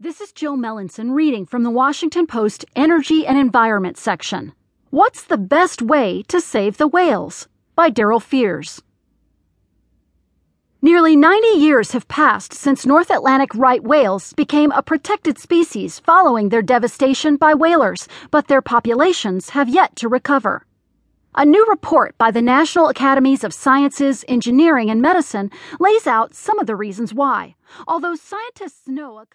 This is Jill Melancon reading from the Washington Post Energy and Environment section. What's the best way to save the whales? By Darryl Fears. Nearly 90 years have passed since North Atlantic right whales became a protected species following their devastation by whalers, but their populations have yet to recover. A new report by the National Academies of Sciences, Engineering, and Medicine lays out some of the reasons why. Although scientists know a